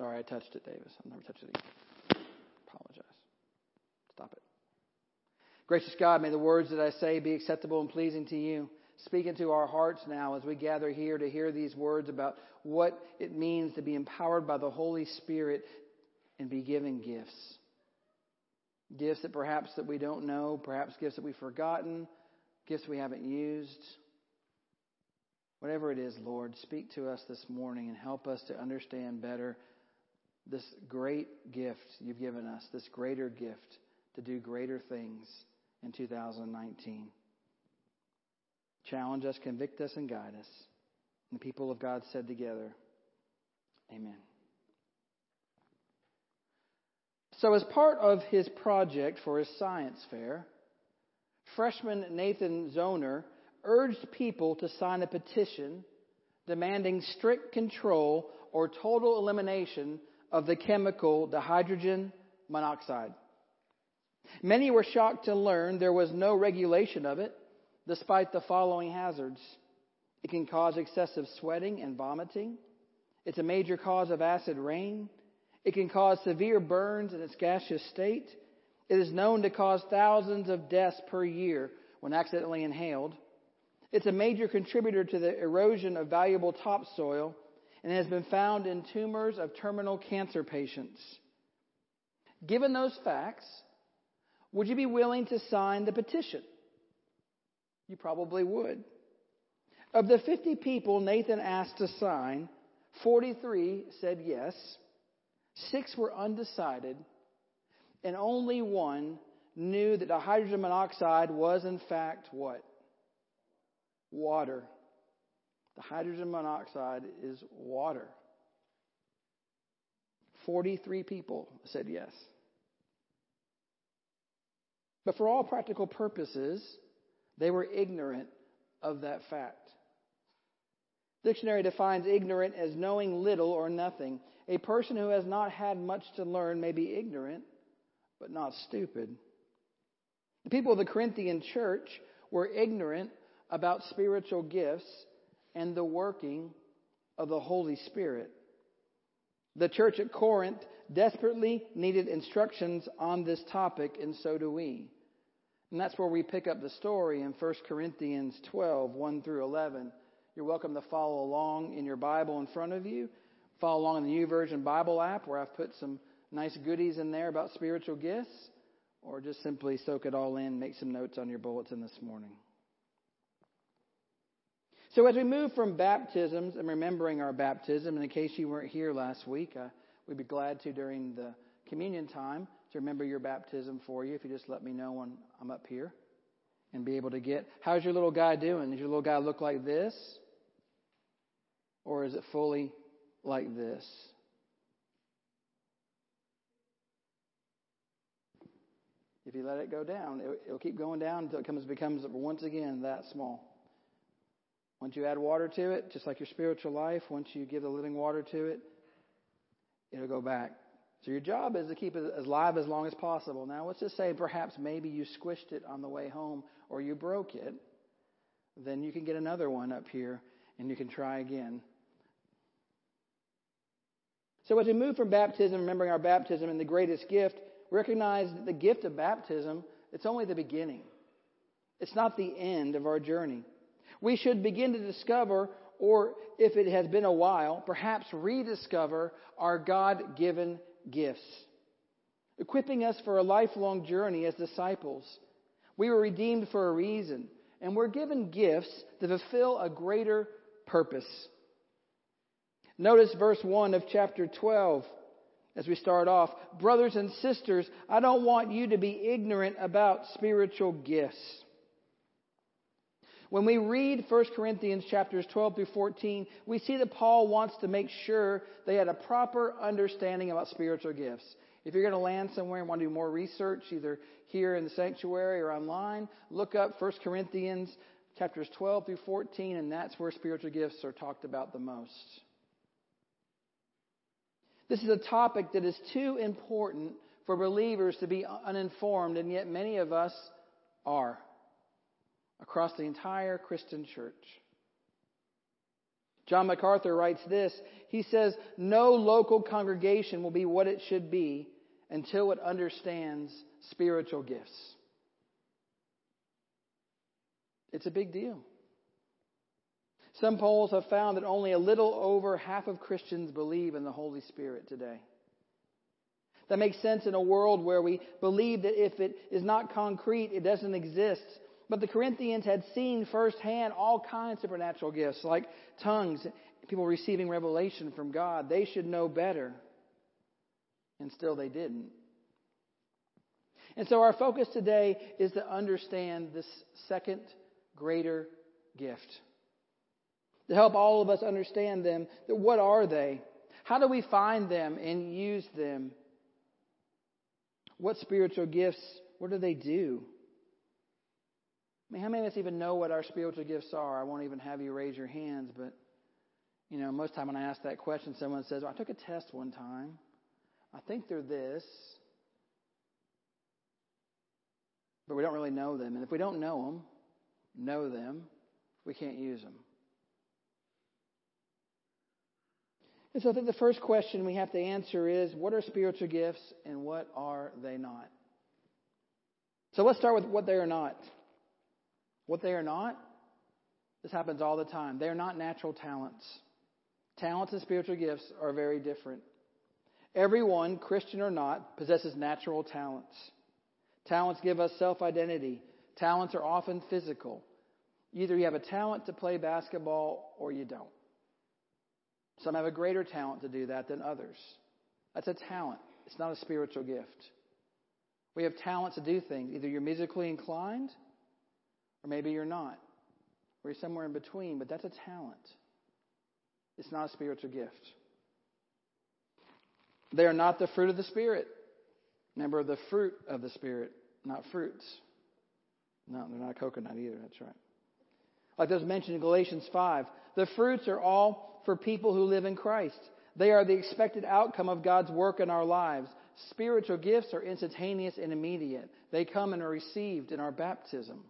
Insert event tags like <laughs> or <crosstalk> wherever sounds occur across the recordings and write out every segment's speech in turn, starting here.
Sorry, I touched it, Davis. I'll never touch it again. Apologize. Stop it. Gracious God, may the words that I say be acceptable and pleasing to you. Speak into our hearts now as we gather here to hear these words about what it means to be empowered by the Holy Spirit and be given gifts. Gifts that perhaps that we don't know, perhaps gifts that we've forgotten, gifts we haven't used. Whatever it is, Lord, speak to us this morning and help us to understand better this great gift you've given us, this greater gift to do greater things in 2019. Challenge us, convict us, and guide us. And the people of God said together, Amen. So, as part of his project for his science fair, freshman Nathan Zohner urged people to sign a petition demanding strict control or total elimination of the chemical dihydrogen monoxide. Many were shocked to learn there was no regulation of it, despite the following hazards. It can cause excessive sweating and vomiting. It's a major cause of acid rain. It can cause severe burns in its gaseous state. It is known to cause thousands of deaths per year when accidentally inhaled. It's a major contributor to the erosion of valuable topsoil and has been found in tumors of terminal cancer patients. Given those facts, would you be willing to sign the petition? You probably would. Of the 50 people Nathan asked to sign, 43 said yes, six were undecided, and only one knew that dihydrogen monoxide was in fact what? Water. Dihydrogen monoxide is water. 43 people said yes. But for all practical purposes, they were ignorant of that fact. Dictionary defines ignorant as knowing little or nothing. A person who has not had much to learn may be ignorant, but not stupid. The people of the Corinthian church were ignorant about spiritual gifts and the working of the Holy Spirit. The church at Corinth desperately needed instructions on this topic, and so do we. And that's where we pick up the story in 1 Corinthians 12, 1 through 11. You're welcome to follow along in your Bible in front of you. Follow along in the YouVersion Bible app where I've put some nice goodies in there about spiritual gifts, or just simply soak it all in, make some notes on your bulletin this morning. So, as we move from baptisms and remembering our baptism, and in case you weren't here last week, uh, we'd be glad to during the communion time to remember your baptism for you if you just let me know when I'm up here and be able to get. How's your little guy doing? Does your little guy look like this? Or is it fully like this? If you let it go down, it'll keep going down until it comes, becomes once again that small. Once you add water to it, just like your spiritual life, once you give the living water to it, it'll go back so your job is to keep it as live as long as possible. Now, let's just say perhaps maybe you squished it on the way home or you broke it. Then you can get another one up here and you can try again. So as we move from baptism, remembering our baptism and the greatest gift, recognize that the gift of baptism, it's only the beginning. It's not the end of our journey. We should begin to discover, or if it has been a while, perhaps rediscover our God given gifts, equipping us for a lifelong journey as disciples. We were redeemed for a reason, and we're given gifts to fulfill a greater purpose. Notice verse 1 of chapter 12 as we start off. Brothers and sisters, I don't want you to be ignorant about spiritual gifts. When we read 1 Corinthians chapters 12 through 14, we see that Paul wants to make sure they had a proper understanding about spiritual gifts. If you're going to land somewhere and want to do more research, either here in the sanctuary or online, look up 1 Corinthians chapters 12 through 14, and that's where spiritual gifts are talked about the most. This is a topic that is too important for believers to be uninformed, and yet many of us are across the entire Christian church. John MacArthur writes this. He says, No local congregation will be what it should be until it understands spiritual gifts. It's a big deal. Some polls have found that only a little over half of Christians believe in the Holy Spirit today. That makes sense in a world where we believe that if it is not concrete, it doesn't exist. But the Corinthians had seen firsthand all kinds of supernatural gifts, like tongues, people receiving revelation from God. They should know better. And still they didn't. And so our focus today is to understand this second greater gift. To help all of us understand them, that what are they? How do we find them and use them? What spiritual gifts, what do they do? I mean, how many of us even know what our spiritual gifts are? I won't even have you raise your hands, but you know, most time when I ask that question, someone says, well, "I took a test one time. I think they're this." But we don't really know them. And if we don't know them, know them, we can't use them. And so I think the first question we have to answer is what are spiritual gifts and what are they not? So let's start with what they are not. What they are not, this happens all the time. They are not natural talents. Talents and spiritual gifts are very different. Everyone, Christian or not, possesses natural talents. Talents give us self identity. Talents are often physical. Either you have a talent to play basketball or you don't. Some have a greater talent to do that than others. That's a talent. It's not a spiritual gift. We have talents to do things. Either you're musically inclined or maybe you're not. Or you're somewhere in between, but that's a talent. It's not a spiritual gift. They are not the fruit of the Spirit. Remember, the fruit of the Spirit, not fruits. No, they're not a coconut either. That's right. Like those mentioned in Galatians 5. The fruits are all for people who live in Christ. They are the expected outcome of God's work in our lives. Spiritual gifts are instantaneous and immediate. They come and are received in our baptism.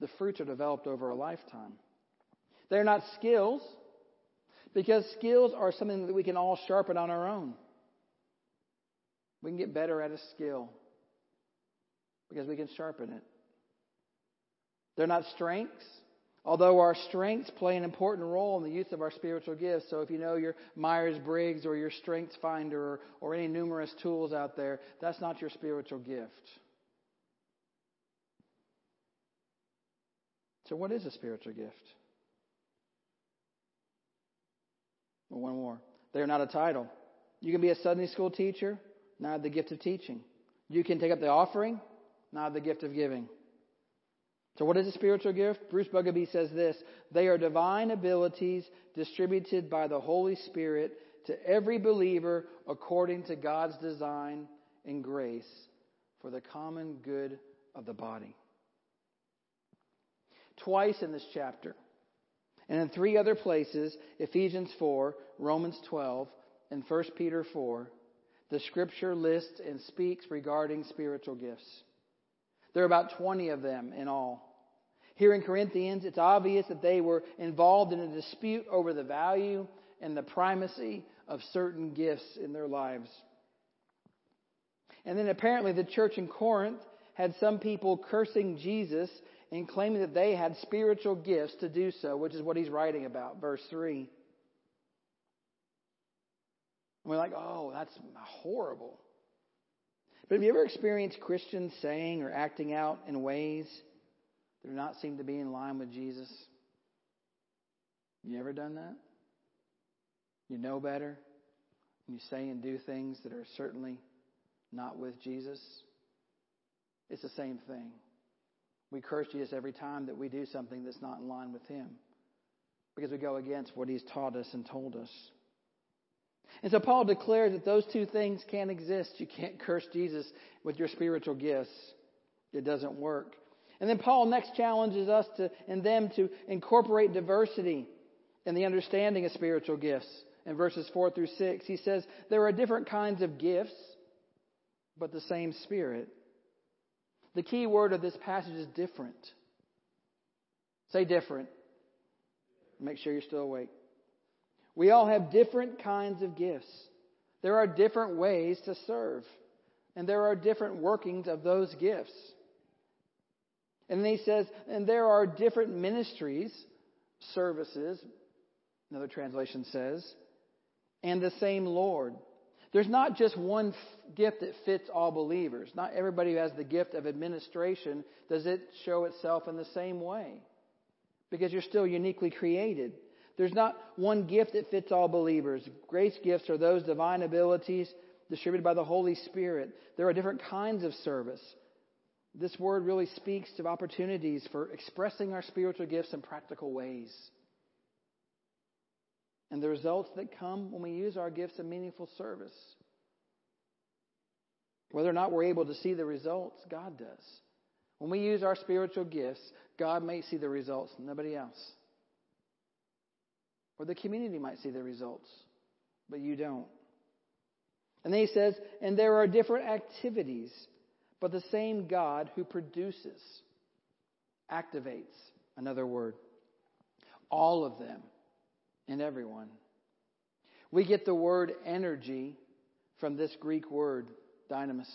The fruits are developed over a lifetime. They're not skills, because skills are something that we can all sharpen on our own. We can get better at a skill because we can sharpen it. They're not strengths, although our strengths play an important role in the use of our spiritual gifts. So if you know your Myers Briggs or your Strengths Finder or, or any numerous tools out there, that's not your spiritual gift. So, what is a spiritual gift? Well, one more. They are not a title. You can be a Sunday school teacher, not the gift of teaching. You can take up the offering, not the gift of giving. So, what is a spiritual gift? Bruce Bugbee says this They are divine abilities distributed by the Holy Spirit to every believer according to God's design and grace for the common good of the body. Twice in this chapter, and in three other places Ephesians 4, Romans 12, and 1 Peter 4 the scripture lists and speaks regarding spiritual gifts. There are about 20 of them in all. Here in Corinthians, it's obvious that they were involved in a dispute over the value and the primacy of certain gifts in their lives. And then apparently the church in Corinth had some people cursing Jesus and claiming that they had spiritual gifts to do so, which is what he's writing about, verse 3. And we're like, oh, that's horrible. But have you ever experienced Christians saying or acting out in ways that do not seem to be in line with Jesus? You ever done that? You know better, and you say and do things that are certainly not with Jesus? It's the same thing. We curse Jesus every time that we do something that's not in line with Him because we go against what He's taught us and told us. And so Paul declares that those two things can't exist. You can't curse Jesus with your spiritual gifts. It doesn't work. And then Paul next challenges us to, and them to incorporate diversity in the understanding of spiritual gifts. In verses 4 through 6, he says, There are different kinds of gifts, but the same Spirit. The key word of this passage is different. Say different. Make sure you're still awake. We all have different kinds of gifts. There are different ways to serve, and there are different workings of those gifts. And then he says, and there are different ministries, services, another translation says, and the same Lord. There's not just one gift that fits all believers. Not everybody who has the gift of administration does it show itself in the same way. Because you're still uniquely created. There's not one gift that fits all believers. Grace gifts are those divine abilities distributed by the Holy Spirit. There are different kinds of service. This word really speaks to opportunities for expressing our spiritual gifts in practical ways. And the results that come when we use our gifts in meaningful service. Whether or not we're able to see the results, God does. When we use our spiritual gifts, God may see the results, nobody else. Or the community might see the results, but you don't. And then he says, and there are different activities but the same God who produces, activates, another word, all of them and everyone. We get the word energy from this Greek word, dynamis.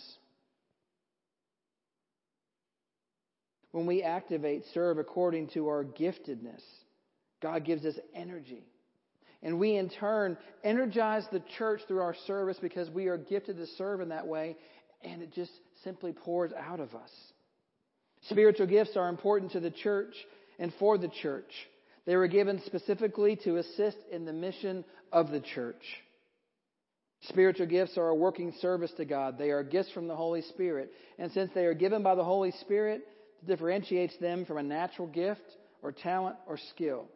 When we activate, serve according to our giftedness, God gives us energy. And we in turn energize the church through our service because we are gifted to serve in that way and it just simply pours out of us. Spiritual gifts are important to the church and for the church. They were given specifically to assist in the mission of the church. Spiritual gifts are a working service to God. They are gifts from the Holy Spirit. And since they are given by the Holy Spirit, it differentiates them from a natural gift or talent or skill.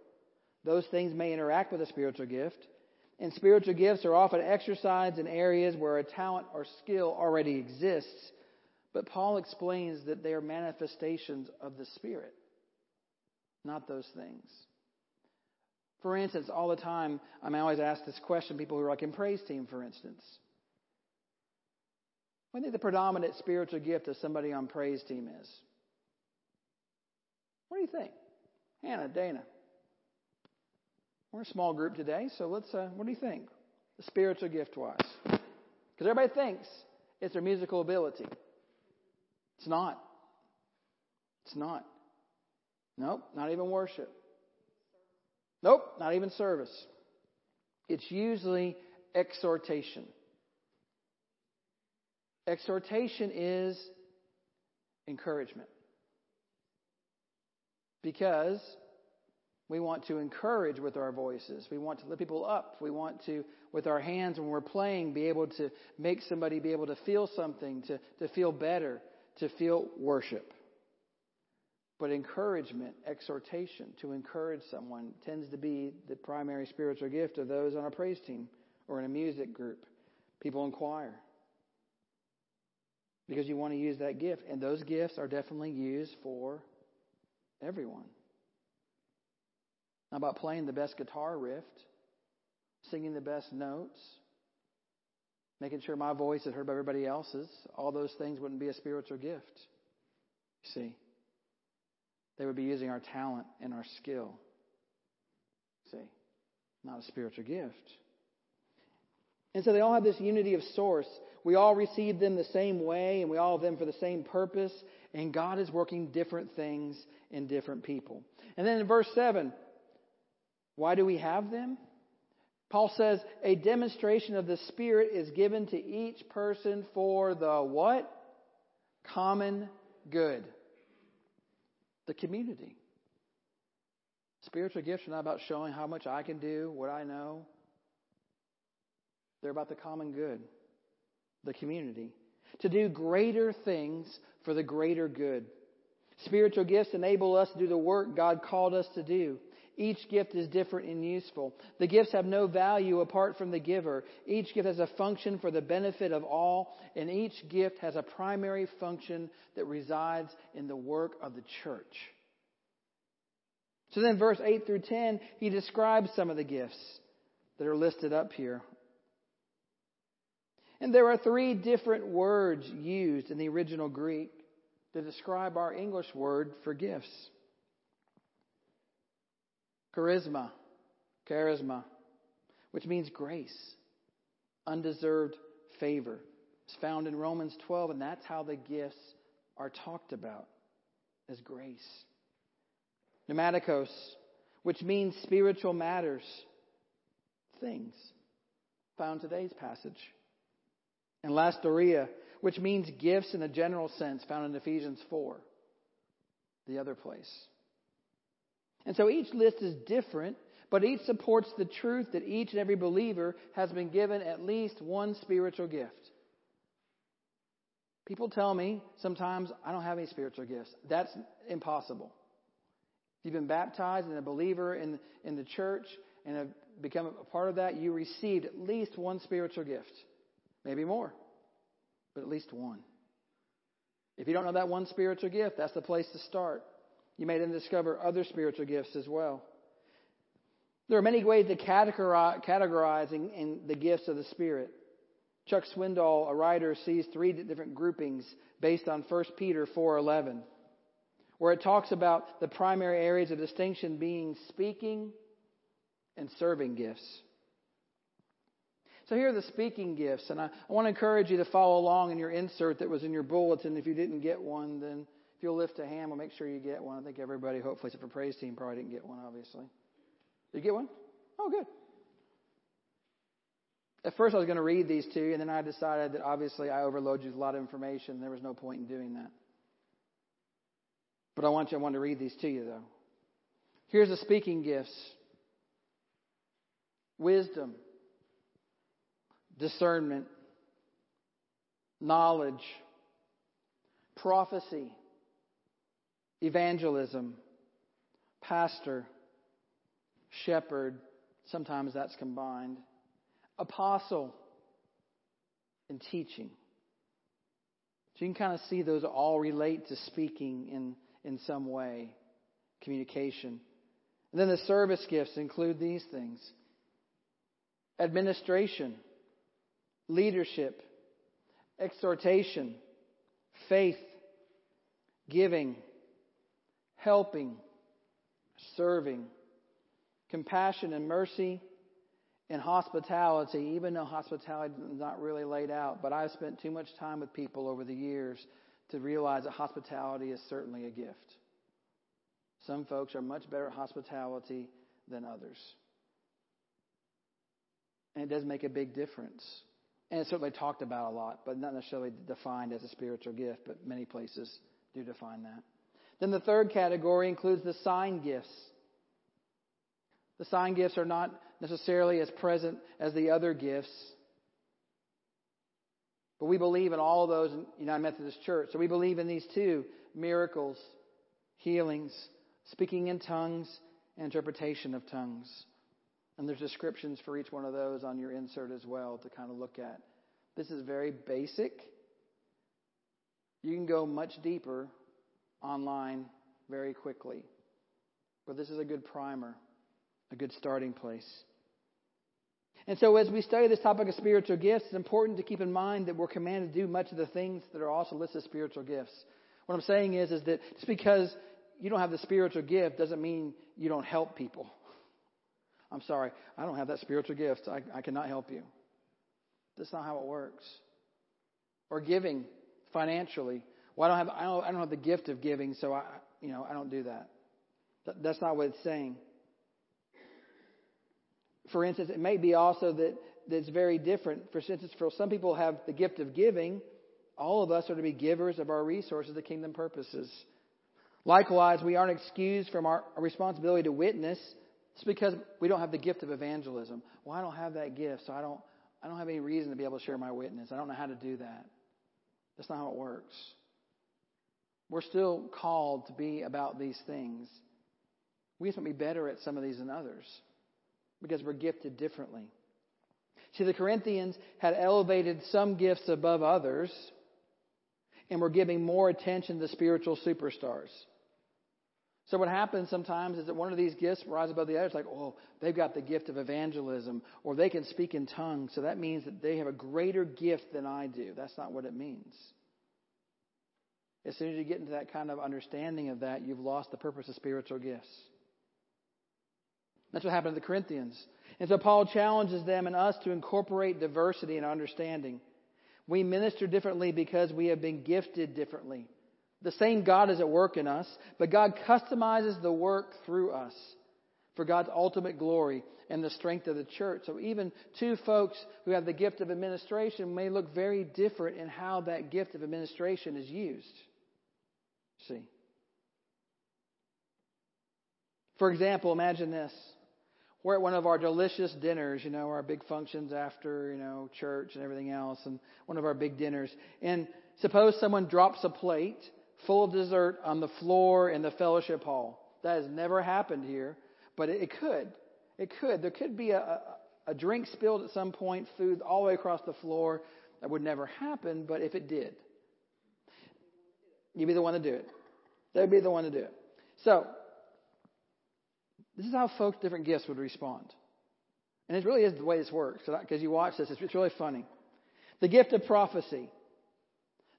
Those things may interact with a spiritual gift, and spiritual gifts are often exercised in areas where a talent or skill already exists. But Paul explains that they are manifestations of the Spirit, not those things. For instance, all the time, I'm always asked this question, people who are like in praise team, for instance. What do you think the predominant spiritual gift of somebody on praise team is? What do you think? Hannah, Dana. We're a small group today, so let's, uh, what do you think? The spiritual gift wise. Because everybody thinks it's their musical ability. It's not. It's not. Nope, not even worship. Nope, not even service. It's usually exhortation. Exhortation is encouragement. Because we want to encourage with our voices. We want to lift people up. We want to, with our hands when we're playing, be able to make somebody be able to feel something, to, to feel better, to feel worship. But encouragement, exhortation, to encourage someone tends to be the primary spiritual gift of those on a praise team or in a music group, people in choir. Because you want to use that gift. And those gifts are definitely used for everyone. How about playing the best guitar riff, singing the best notes, making sure my voice is heard by everybody else's? All those things wouldn't be a spiritual gift. See, they would be using our talent and our skill. See, not a spiritual gift. And so they all have this unity of source. We all receive them the same way, and we all have them for the same purpose. And God is working different things in different people. And then in verse 7, why do we have them? Paul says a demonstration of the Spirit is given to each person for the what? Common good. The community. Spiritual gifts are not about showing how much I can do, what I know. They're about the common good, the community. To do greater things for the greater good. Spiritual gifts enable us to do the work God called us to do. Each gift is different and useful. The gifts have no value apart from the giver. Each gift has a function for the benefit of all, and each gift has a primary function that resides in the work of the church. So then, verse 8 through 10, he describes some of the gifts that are listed up here. And there are three different words used in the original Greek to describe our English word for gifts charisma, charisma, which means grace, undeserved favor. It's found in Romans 12, and that's how the gifts are talked about as grace. Pneumatikos, which means spiritual matters, things, found today's passage. And lastoria, which means gifts in a general sense, found in Ephesians 4, the other place. And so each list is different, but each supports the truth that each and every believer has been given at least one spiritual gift. People tell me sometimes I don't have any spiritual gifts. That's impossible. If you've been baptized and a believer in, in the church and have become a part of that, you received at least one spiritual gift. Maybe more, but at least one. If you don't know that one spiritual gift, that's the place to start. You may then discover other spiritual gifts as well. There are many ways to categorize, categorizing in the gifts of the Spirit. Chuck Swindoll, a writer, sees three different groupings based on 1 Peter 4:11, where it talks about the primary areas of distinction being speaking and serving gifts. So here are the speaking gifts, and I, I want to encourage you to follow along in your insert that was in your bulletin. If you didn't get one, then if you'll lift a hand, we'll make sure you get one. I think everybody, hopefully, except for praise team, probably didn't get one, obviously. Did you get one? Oh, good. At first, I was going to read these to you, and then I decided that obviously I overloaded you with a lot of information. There was no point in doing that. But I want you, I want to read these to you, though. Here's the speaking gifts wisdom, discernment, knowledge, prophecy, evangelism, pastor, shepherd, sometimes that's combined, apostle, and teaching. So you can kind of see those all relate to speaking in, in some way, communication. And then the service gifts include these things administration, leadership, exhortation, faith, giving, helping, serving compassion and mercy, and hospitality, even though hospitality is not really laid out. But I've spent too much time with people over the years to realize that hospitality is certainly a gift. Some folks are much better at hospitality than others. And it does make a big difference. And it's certainly talked about a lot, but not necessarily defined as a spiritual gift, but many places do define that. Then the third category includes the sign gifts. The sign gifts are not necessarily as present as the other gifts. But we believe in all those in United Methodist Church. So we believe in these two miracles, healings, speaking in tongues, interpretation of tongues. And there's descriptions for each one of those on your insert as well to kind of look at. This is very basic. You can go much deeper online very quickly. But this is a good primer a good starting place. And so, as we study this topic of spiritual gifts, it's important to keep in mind that we're commanded to do much of the things that are also listed as spiritual gifts. What I'm saying is, is that just because you don't have the spiritual gift doesn't mean you don't help people. <laughs> I'm sorry, I don't have that spiritual gift. I, I cannot help you. That's not how it works. Or giving financially. Well, I don't have I don't, I don't have the gift of giving, so I you know I don't do that. that that's not what it's saying for instance, it may be also that, that it's very different. For instance, for some people have the gift of giving. All of us are to be givers of our resources to kingdom purposes. Likewise, we aren't excused from our responsibility to witness just because we don't have the gift of evangelism. Well, I don't have that gift, so I don't, I don't have any reason to be able to share my witness. I don't know how to do that. That's not how it works. We're still called to be about these things. We just might be better at some of these than others because we're gifted differently. See, the Corinthians had elevated some gifts above others and were giving more attention to spiritual superstars. So what happens sometimes is that one of these gifts rises above the others, like, oh, they've got the gift of evangelism, or they can speak in tongues, so that means that they have a greater gift than I do. That's not what it means. As soon as you get into that kind of understanding of that, you've lost the purpose of spiritual gifts. That's what happened to the Corinthians. And so Paul challenges them and us to incorporate diversity and understanding. We minister differently because we have been gifted differently. The same God is at work in us, but God customizes the work through us for God's ultimate glory and the strength of the church. So even two folks who have the gift of administration may look very different in how that gift of administration is used. See? For example, imagine this. We're at one of our delicious dinners, you know, our big functions after, you know, church and everything else, and one of our big dinners. And suppose someone drops a plate full of dessert on the floor in the fellowship hall. That has never happened here, but it, could. It could. There could be a, a, a drink spilled at some point, food all the way across the floor. That would never happen, but if it did, you'd be the one to do it. They'd be the one to do it. So, this is how folks different gifts would respond. And it really is the way this works. Because you watch this, it's really funny. The gift of prophecy.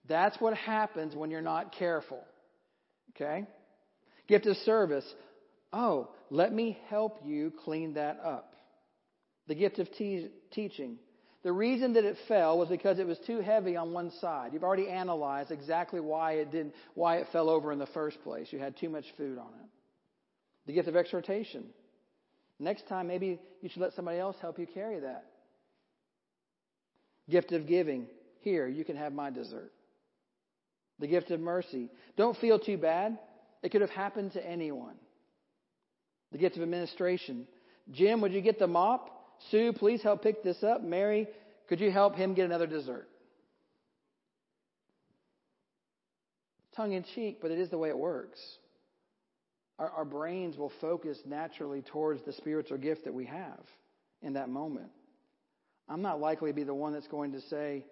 That's what happens when you're not careful. Okay? Gift of service. Oh, let me help you clean that up. The gift of te- teaching. The reason that it fell was because it was too heavy on one side. You've already analyzed exactly why it didn't, why it fell over in the first place. You had too much food on it. The gift of exhortation. Next time, maybe you should let somebody else help you carry that. Gift of giving. Here, you can have my dessert. The gift of mercy. Don't feel too bad. It could have happened to anyone. The gift of administration. Jim, would you get the mop? Sue, please help pick this up. Mary, could you help him get another dessert? Tongue in cheek, but it is the way it works our, our brains will focus naturally towards the spiritual gift that we have in that moment. I'm not likely to be the one that's going to say,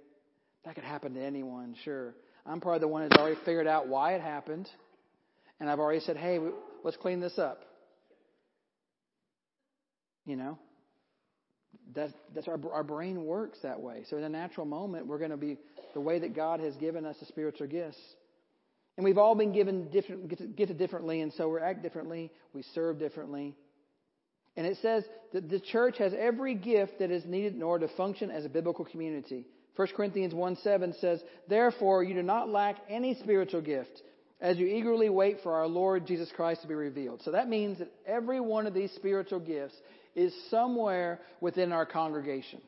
that could happen to anyone, sure. I'm probably the one that's already figured out why it happened, and I've already said, hey, let's clean this up. You know? That's, that's our, our brain works that way. So in a natural moment, we're going to be the way that God has given us the spiritual gifts. And we've all been given different, gifted differently, and so we act differently, we serve differently. And it says that the church has every gift that is needed in order to function as a biblical community. 1 Corinthians 1 7 says, Therefore, you do not lack any spiritual gift as you eagerly wait for our Lord Jesus Christ to be revealed. So that means that every one of these spiritual gifts is somewhere within our congregation,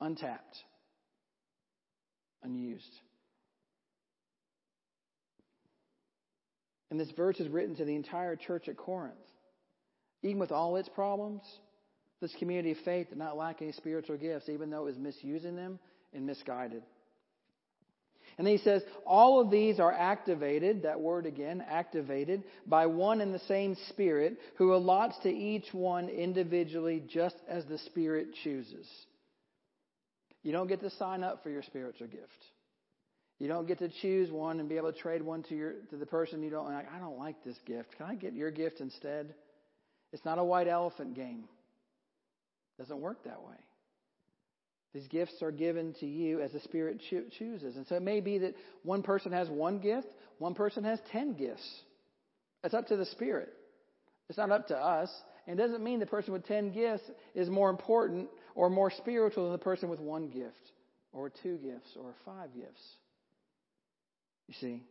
untapped, unused. And this verse is written to the entire church at Corinth. Even with all its problems, this community of faith did not lack any spiritual gifts, even though it was misusing them and misguided. And then he says, all of these are activated, that word again, activated, by one and the same Spirit, who allots to each one individually just as the Spirit chooses. You don't get to sign up for your spiritual gift. You don't get to choose one and be able to trade one to your to the person you don't like. I don't like this gift. Can I get your gift instead? It's not a white elephant game. It doesn't work that way. These gifts are given to you as the Spirit cho- chooses. And so it may be that one person has one gift, one person has ten gifts. It's up to the Spirit. It's not up to us. And it doesn't mean the person with ten gifts is more important or more spiritual than the person with one gift or two gifts or five gifts. You see?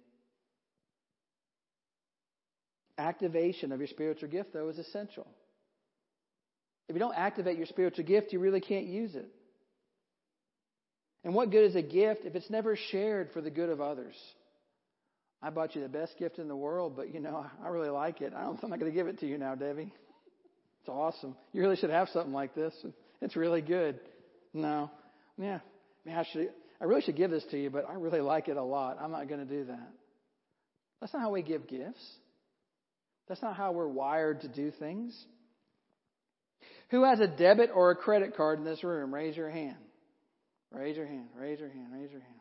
Activation of your spiritual gift, though, is essential. If you don't activate your spiritual gift, you really can't use it. And what good is a gift if it's never shared for the good of others? I bought you the best gift in the world, but you know, I really like it. I don't, I'm not going to give it to you now, Debbie. It's awesome. You really should have something like this. It's really good. No. Yeah. I should, I really should give this to you, but I really like it a lot. I'm not going to do that. That's not how we give gifts. That's not how we're wired to do things. Who has a debit or a credit card in this room? Raise your hand. Raise your hand. Raise your hand. Raise your hand.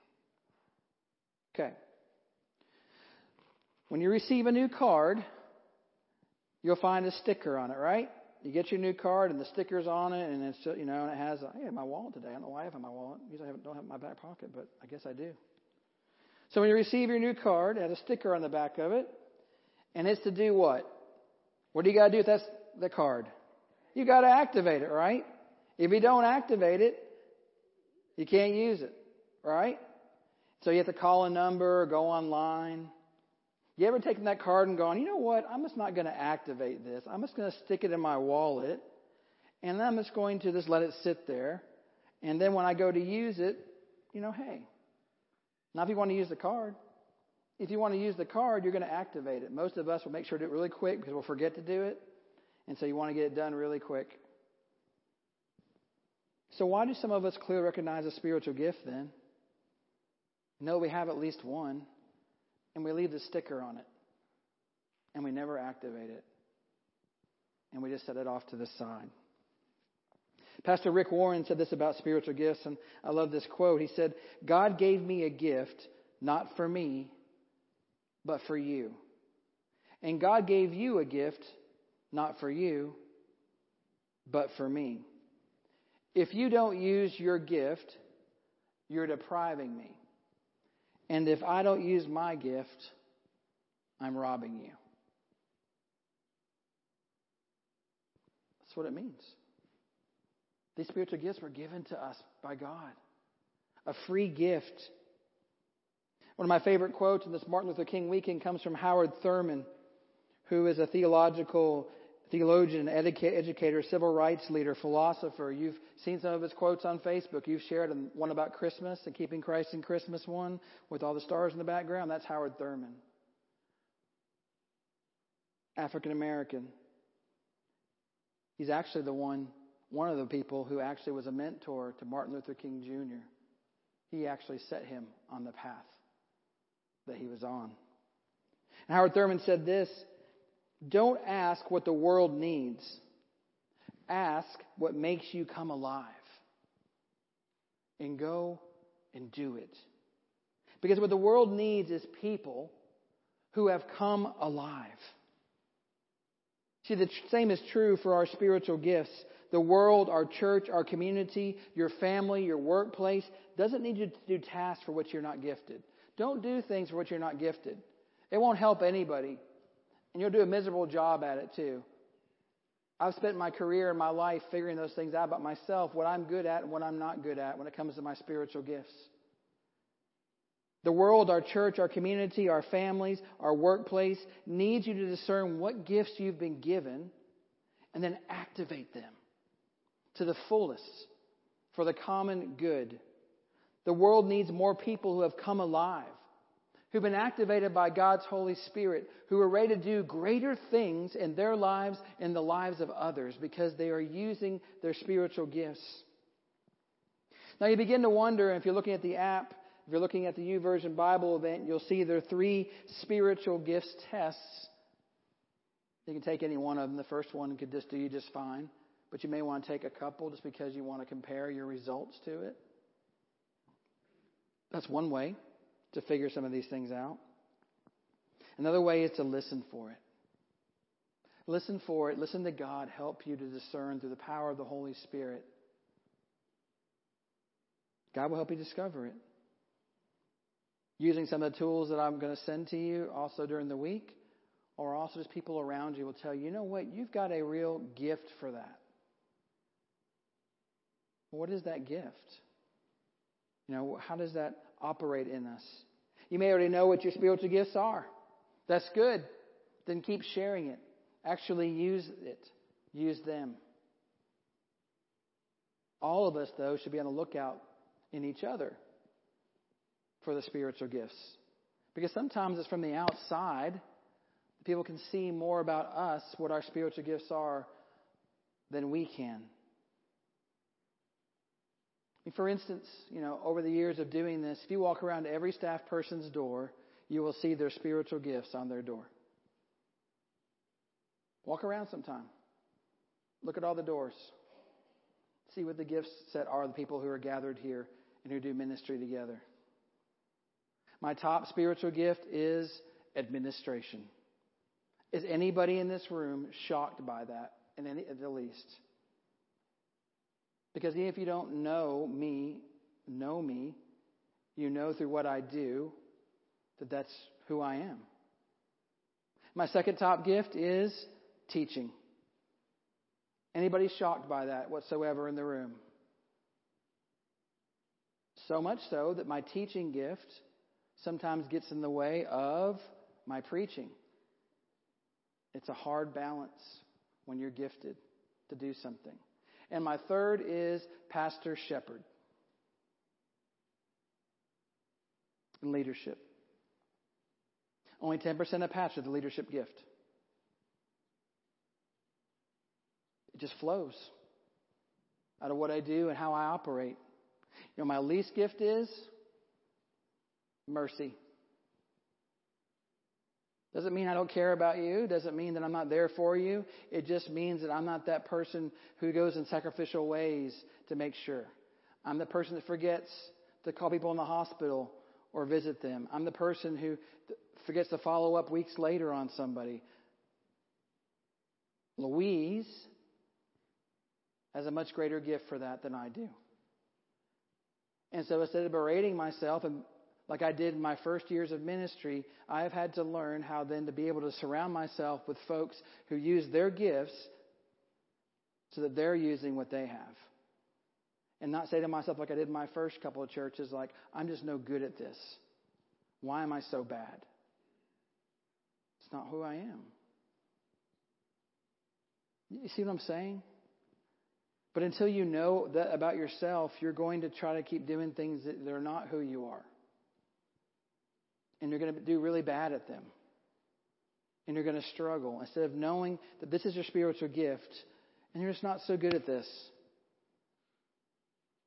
Okay. When you receive a new card, you'll find a sticker on it, right? you get your new card and the stickers on it, and it's you know, and it has I have my wallet today. I don't know why I have my wallet. Usually I don't have it in my back pocket, but I guess I do. So when you receive your new card, it has a sticker on the back of it, and it's to do what? What do you got to do with that, the card? You got to activate it, right? If you don't activate it, you can't use it, right? So you have to call a number or go online. You ever taken that card and gone, you know what? I'm just not going to activate this. I'm just going to stick it in my wallet, and I'm just going to just let it sit there. And then when I go to use it, you know, hey. Now, if you want to use the card, if you want to use the card, you're going to activate it. Most of us will make sure to do it really quick because we'll forget to do it. And so you want to get it done really quick. So, why do some of us clearly recognize a spiritual gift then? Know we have at least one, and we leave the sticker on it, and we never activate it, and we just set it off to the side. Pastor Rick Warren said this about spiritual gifts, and I love this quote. He said, God gave me a gift, not for me, but for you. And God gave you a gift, not for you, but for me. If you don't use your gift, you're depriving me. And if I don't use my gift, I'm robbing you. That's what it means. These spiritual gifts were given to us by God. A free gift. One of my favorite quotes in this Martin Luther King weekend comes from Howard Thurman, who is a theological theologian, educator, civil rights leader, philosopher. You've seen some of his quotes on Facebook. You've shared one about Christmas and keeping Christ in Christmas one with all the stars in the background. That's Howard Thurman. African American. He's actually the one, one of the people who actually was a mentor to Martin Luther King Jr. He actually set him on the path that he was on. And Howard Thurman said this don't ask what the world needs. Ask what makes you come alive. And go and do it. Because what the world needs is people who have come alive. See, the same is true for our spiritual gifts. The world, our church, our community, your family, your workplace doesn't need you to do tasks for which you're not gifted. Don't do things for which you're not gifted. It won't help anybody. And you'll do a miserable job at it too. I've spent my career and my life figuring those things out about myself, what I'm good at and what I'm not good at when it comes to my spiritual gifts. The world, our church, our community, our families, our workplace needs you to discern what gifts you've been given and then activate them to the fullest for the common good. The world needs more people who have come alive who've been activated by God's Holy Spirit, who are ready to do greater things in their lives and the lives of others because they are using their spiritual gifts. Now you begin to wonder, if you're looking at the app, if you're looking at the YouVersion Bible event, you'll see there are three spiritual gifts tests. You can take any one of them. The first one could just do you just fine, but you may want to take a couple just because you want to compare your results to it. That's one way to figure some of these things out. Another way is to listen for it. Listen for it. Listen to God help you to discern through the power of the Holy Spirit. God will help you discover it. Using some of the tools that I'm going to send to you also during the week, or also just people around you will tell you, you know what, you've got a real gift for that. What is that gift? You know, how does that operate in us. You may already know what your spiritual gifts are. That's good. Then keep sharing it. Actually use it. Use them. All of us, though, should be on the lookout in each other for the spiritual gifts. Because sometimes it's from the outside. People can see more about us, what our spiritual gifts are, than we can. For instance, you know, over the years of doing this, if you walk around every staff person's door, you will see their spiritual gifts on their door. Walk around sometime. Look at all the doors. See what the gifts set are the people who are gathered here and who do ministry together. My top spiritual gift is administration. Is anybody in this room shocked by that, in any, at the least? Because even if you don't know me, know me, you know through what I do that that's who I am. My second top gift is teaching. Anybody shocked by that whatsoever in the room? So much so that my teaching gift sometimes gets in the way of my preaching. It's a hard balance when you're gifted to do something. And my third is pastor shepherd. and Leadership. Only 10% of pastor the leadership gift. It just flows out of what I do and how I operate. You know, my least gift is mercy. Doesn't mean I don't care about you. Doesn't mean that I'm not there for you. It just means that I'm not that person who goes in sacrificial ways to make sure. I'm the person that forgets to call people in the hospital or visit them. I'm the person who forgets to follow up weeks later on somebody. Louise has a much greater gift for that than I do. And so instead of berating myself and like I did in my first years of ministry, I have had to learn how then to be able to surround myself with folks who use their gifts so that they're using what they have. And not say to myself, like I did in my first couple of churches, like, I'm just no good at this. Why am I so bad? It's not who I am. You see what I'm saying? But until you know that about yourself, you're going to try to keep doing things that are not who you are and you're going to do really bad at them. And you're going to struggle instead of knowing that this is your spiritual gift and you're just not so good at this.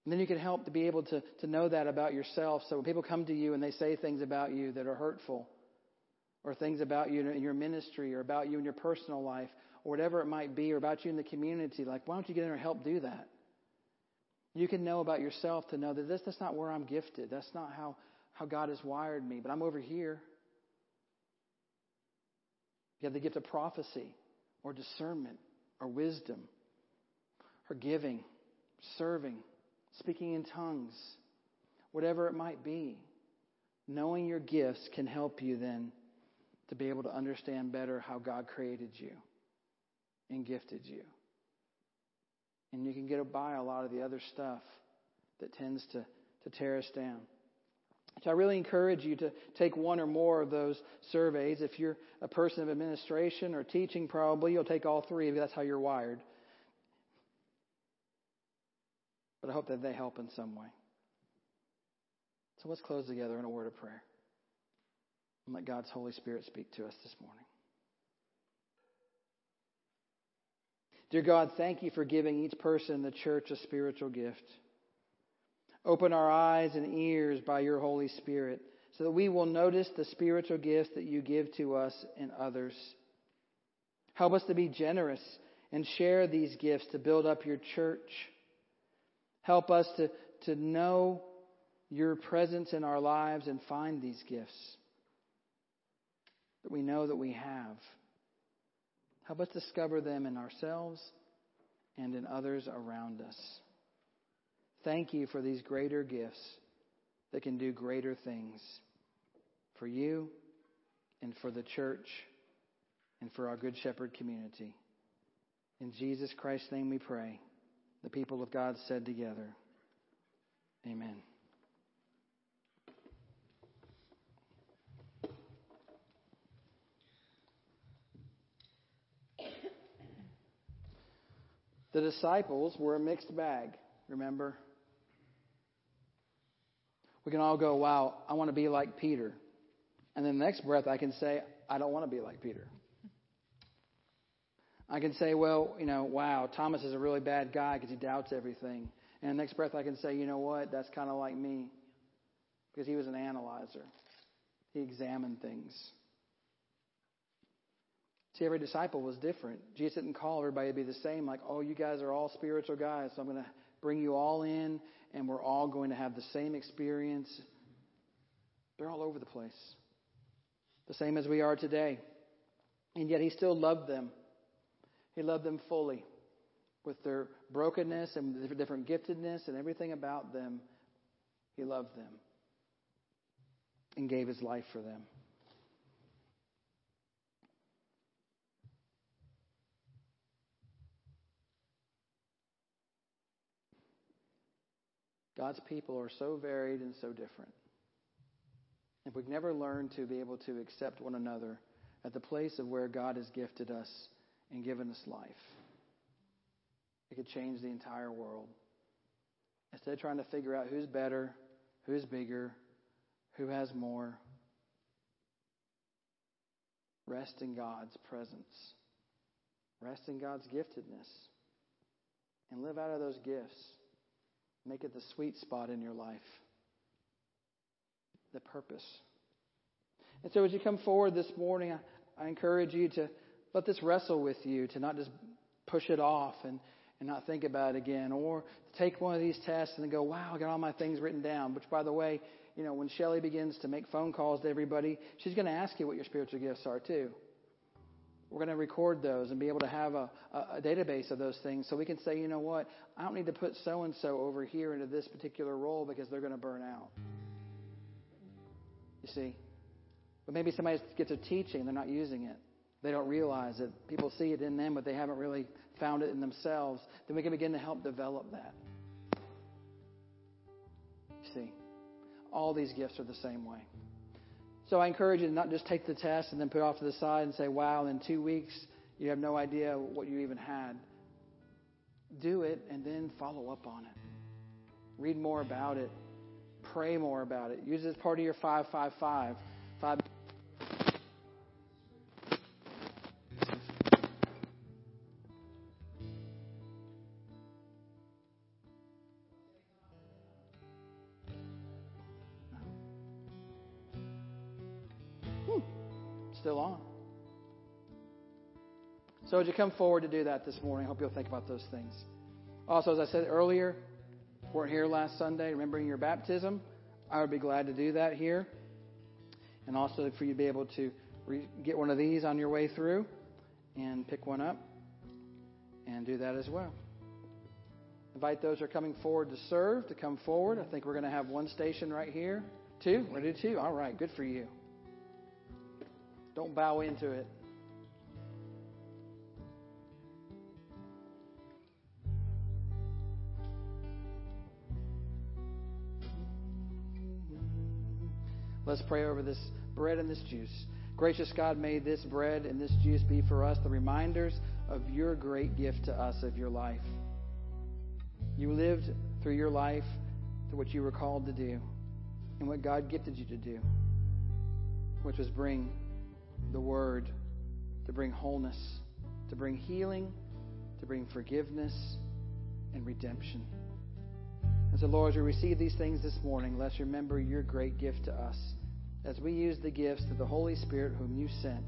And then you can help to be able to, to know that about yourself. So when people come to you and they say things about you that are hurtful, or things about you in your ministry, or about you in your personal life, or whatever it might be, or about you in the community, like, why don't you get in there and help do that? You can know about yourself to know that this, that's not where I'm gifted. That's not how how God has wired me, but I'm over here. You have the gift of prophecy or discernment or wisdom or giving, serving, speaking in tongues, whatever it might be. Knowing your gifts can help you then to be able to understand better how God created you and gifted you. And you can get by a lot of the other stuff that tends to, to tear us down. So I really encourage you to take one or more of those surveys. If you're a person of administration or teaching, probably you'll take all three you. That's how you're wired. But I hope that they help in some way. So let's close together in a word of prayer. And let God's Holy Spirit speak to us this morning. Dear God, thank you for giving each person in the church a spiritual gift. Open our eyes and ears by your Holy Spirit so that we will notice the spiritual gifts that you give to us and others. Help us to be generous and share these gifts to build up your church. Help us to, to know your presence in our lives and find these gifts that we know that we have. Help us discover them in ourselves and in others around us. Thank you for these greater gifts that can do greater things for you and for the church and for our Good Shepherd community. In Jesus Christ's name we pray. The people of God said together, Amen. The disciples were a mixed bag, remember? We can all go, wow, I want to be like Peter. And then the next breath, I can say, I don't want to be like Peter. I can say, well, you know, wow, Thomas is a really bad guy because he doubts everything. And the next breath, I can say, you know what, that's kind of like me because he was an analyzer. He examined things. See, every disciple was different. Jesus didn't call everybody to be the same, like, oh, you guys are all spiritual guys, so I'm going to bring you all in and we're all going to have the same experience. They're all over the place, the same as we are today. And yet, He still loved them. He loved them fully with their brokenness and the different giftedness and everything about them. He loved them and gave His life for them. God's people are so varied and so different. If we've never learned to be able to accept one another at the place of where God has gifted us and given us life, it could change the entire world. Instead of trying to figure out who's better, who's bigger, who has more, rest in God's presence, rest in God's giftedness, and live out of those gifts. Make it the sweet spot in your life, the purpose. And so, as you come forward this morning, I, I encourage you to let this wrestle with you, to not just push it off and, and not think about it again, or take one of these tests and go, wow, I got all my things written down. Which, by the way, you know, when Shelly begins to make phone calls to everybody, she's going to ask you what your spiritual gifts are too. We're going to record those and be able to have a, a, database of those things so we can say, you know what, I don't need to put so and so over here into this particular role because they're going to burn out. You see? But maybe somebody gets a teaching, they're not using it. They don't realize it. People see it in them, but they haven't really found it in themselves. Then we can begin to help develop that. You see? All these gifts are the same way. So I encourage you to not just take the test and then put it off to the side and say, wow, in two weeks, you have no idea what you even had. Do it and then follow up on it. Read more about it. Pray more about it. Use it as part of your 555. Five. still So as you come forward to do that this morning, I hope you'll think about those things. Also, as I said earlier, weren't here last Sunday, remembering your baptism. I would be glad to do that here. And also for you to be able to re- get one of these on your way through and pick one up and do that as well. Invite those who are coming forward to serve to come forward. I think we're going to have one station right here. Two? We're going to do two? All right, good for you. Don't bow into it. Let's pray over this bread and this juice. Gracious God, may this bread and this juice be for us the reminders of your great gift to us of your life. You lived through your life to what you were called to do and what God gifted you to do, which was bring the Word to bring wholeness, to bring healing, to bring forgiveness and redemption. And so, Lord, as we receive these things this morning, let's remember your great gift to us as we use the gifts that the Holy Spirit, whom you sent,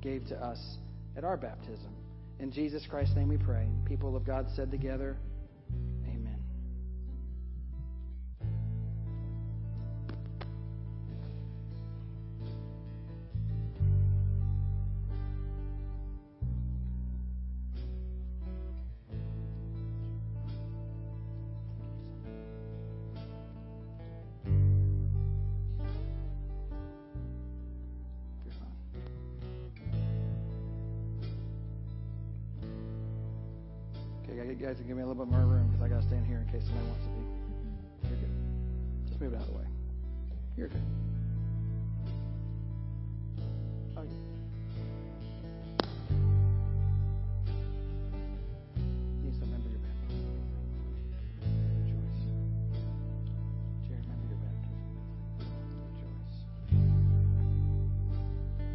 gave to us at our baptism. In Jesus Christ's name we pray. People of God said together,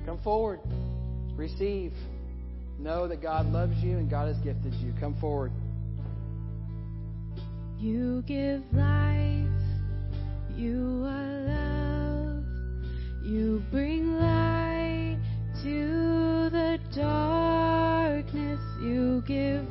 Come forward. Receive. Know that God loves you and God has gifted you. Come forward. You give life, you are love, you bring light to the darkness, you give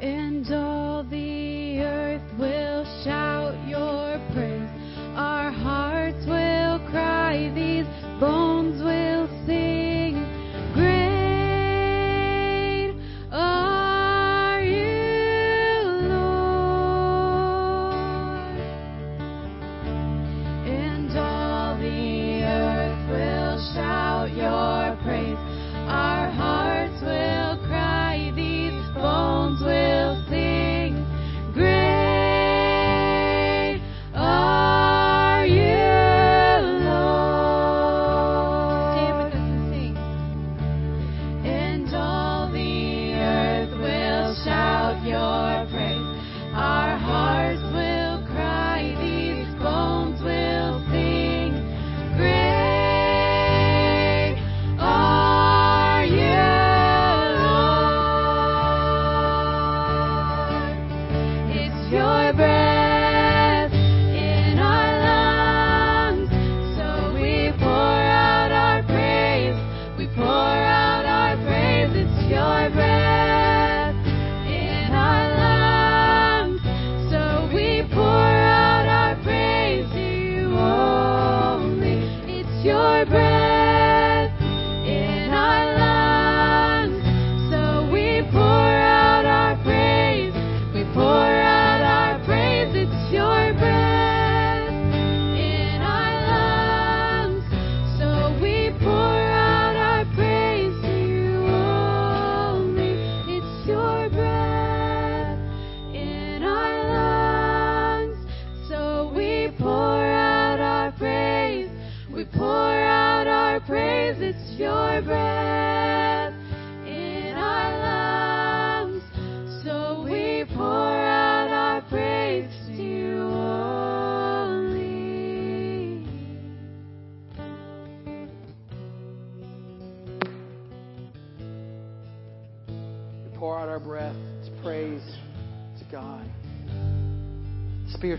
and all the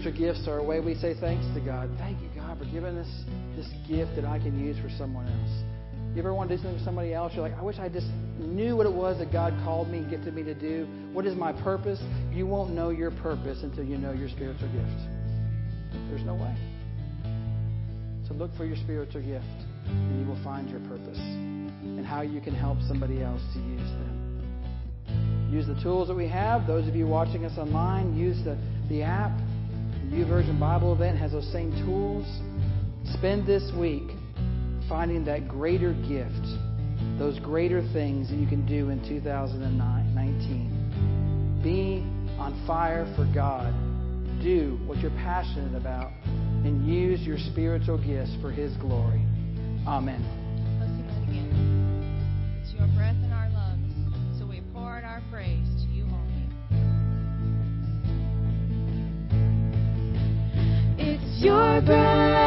Spiritual gifts are a way we say thanks to God. Thank you, God, for giving us this gift that I can use for someone else. You ever want to do something for somebody else? You're like, I wish I just knew what it was that God called me and gifted me to do. What is my purpose? You won't know your purpose until you know your spiritual gift. There's no way. So look for your spiritual gift, and you will find your purpose and how you can help somebody else to use them. Use the tools that we have. Those of you watching us online, use the, the app. The YouVersion Bible event has those same tools. Spend this week finding that greater gift, those greater things that you can do in 2019. Be on fire for God. Do what you're passionate about and use your spiritual gifts for His glory. Amen. Your breath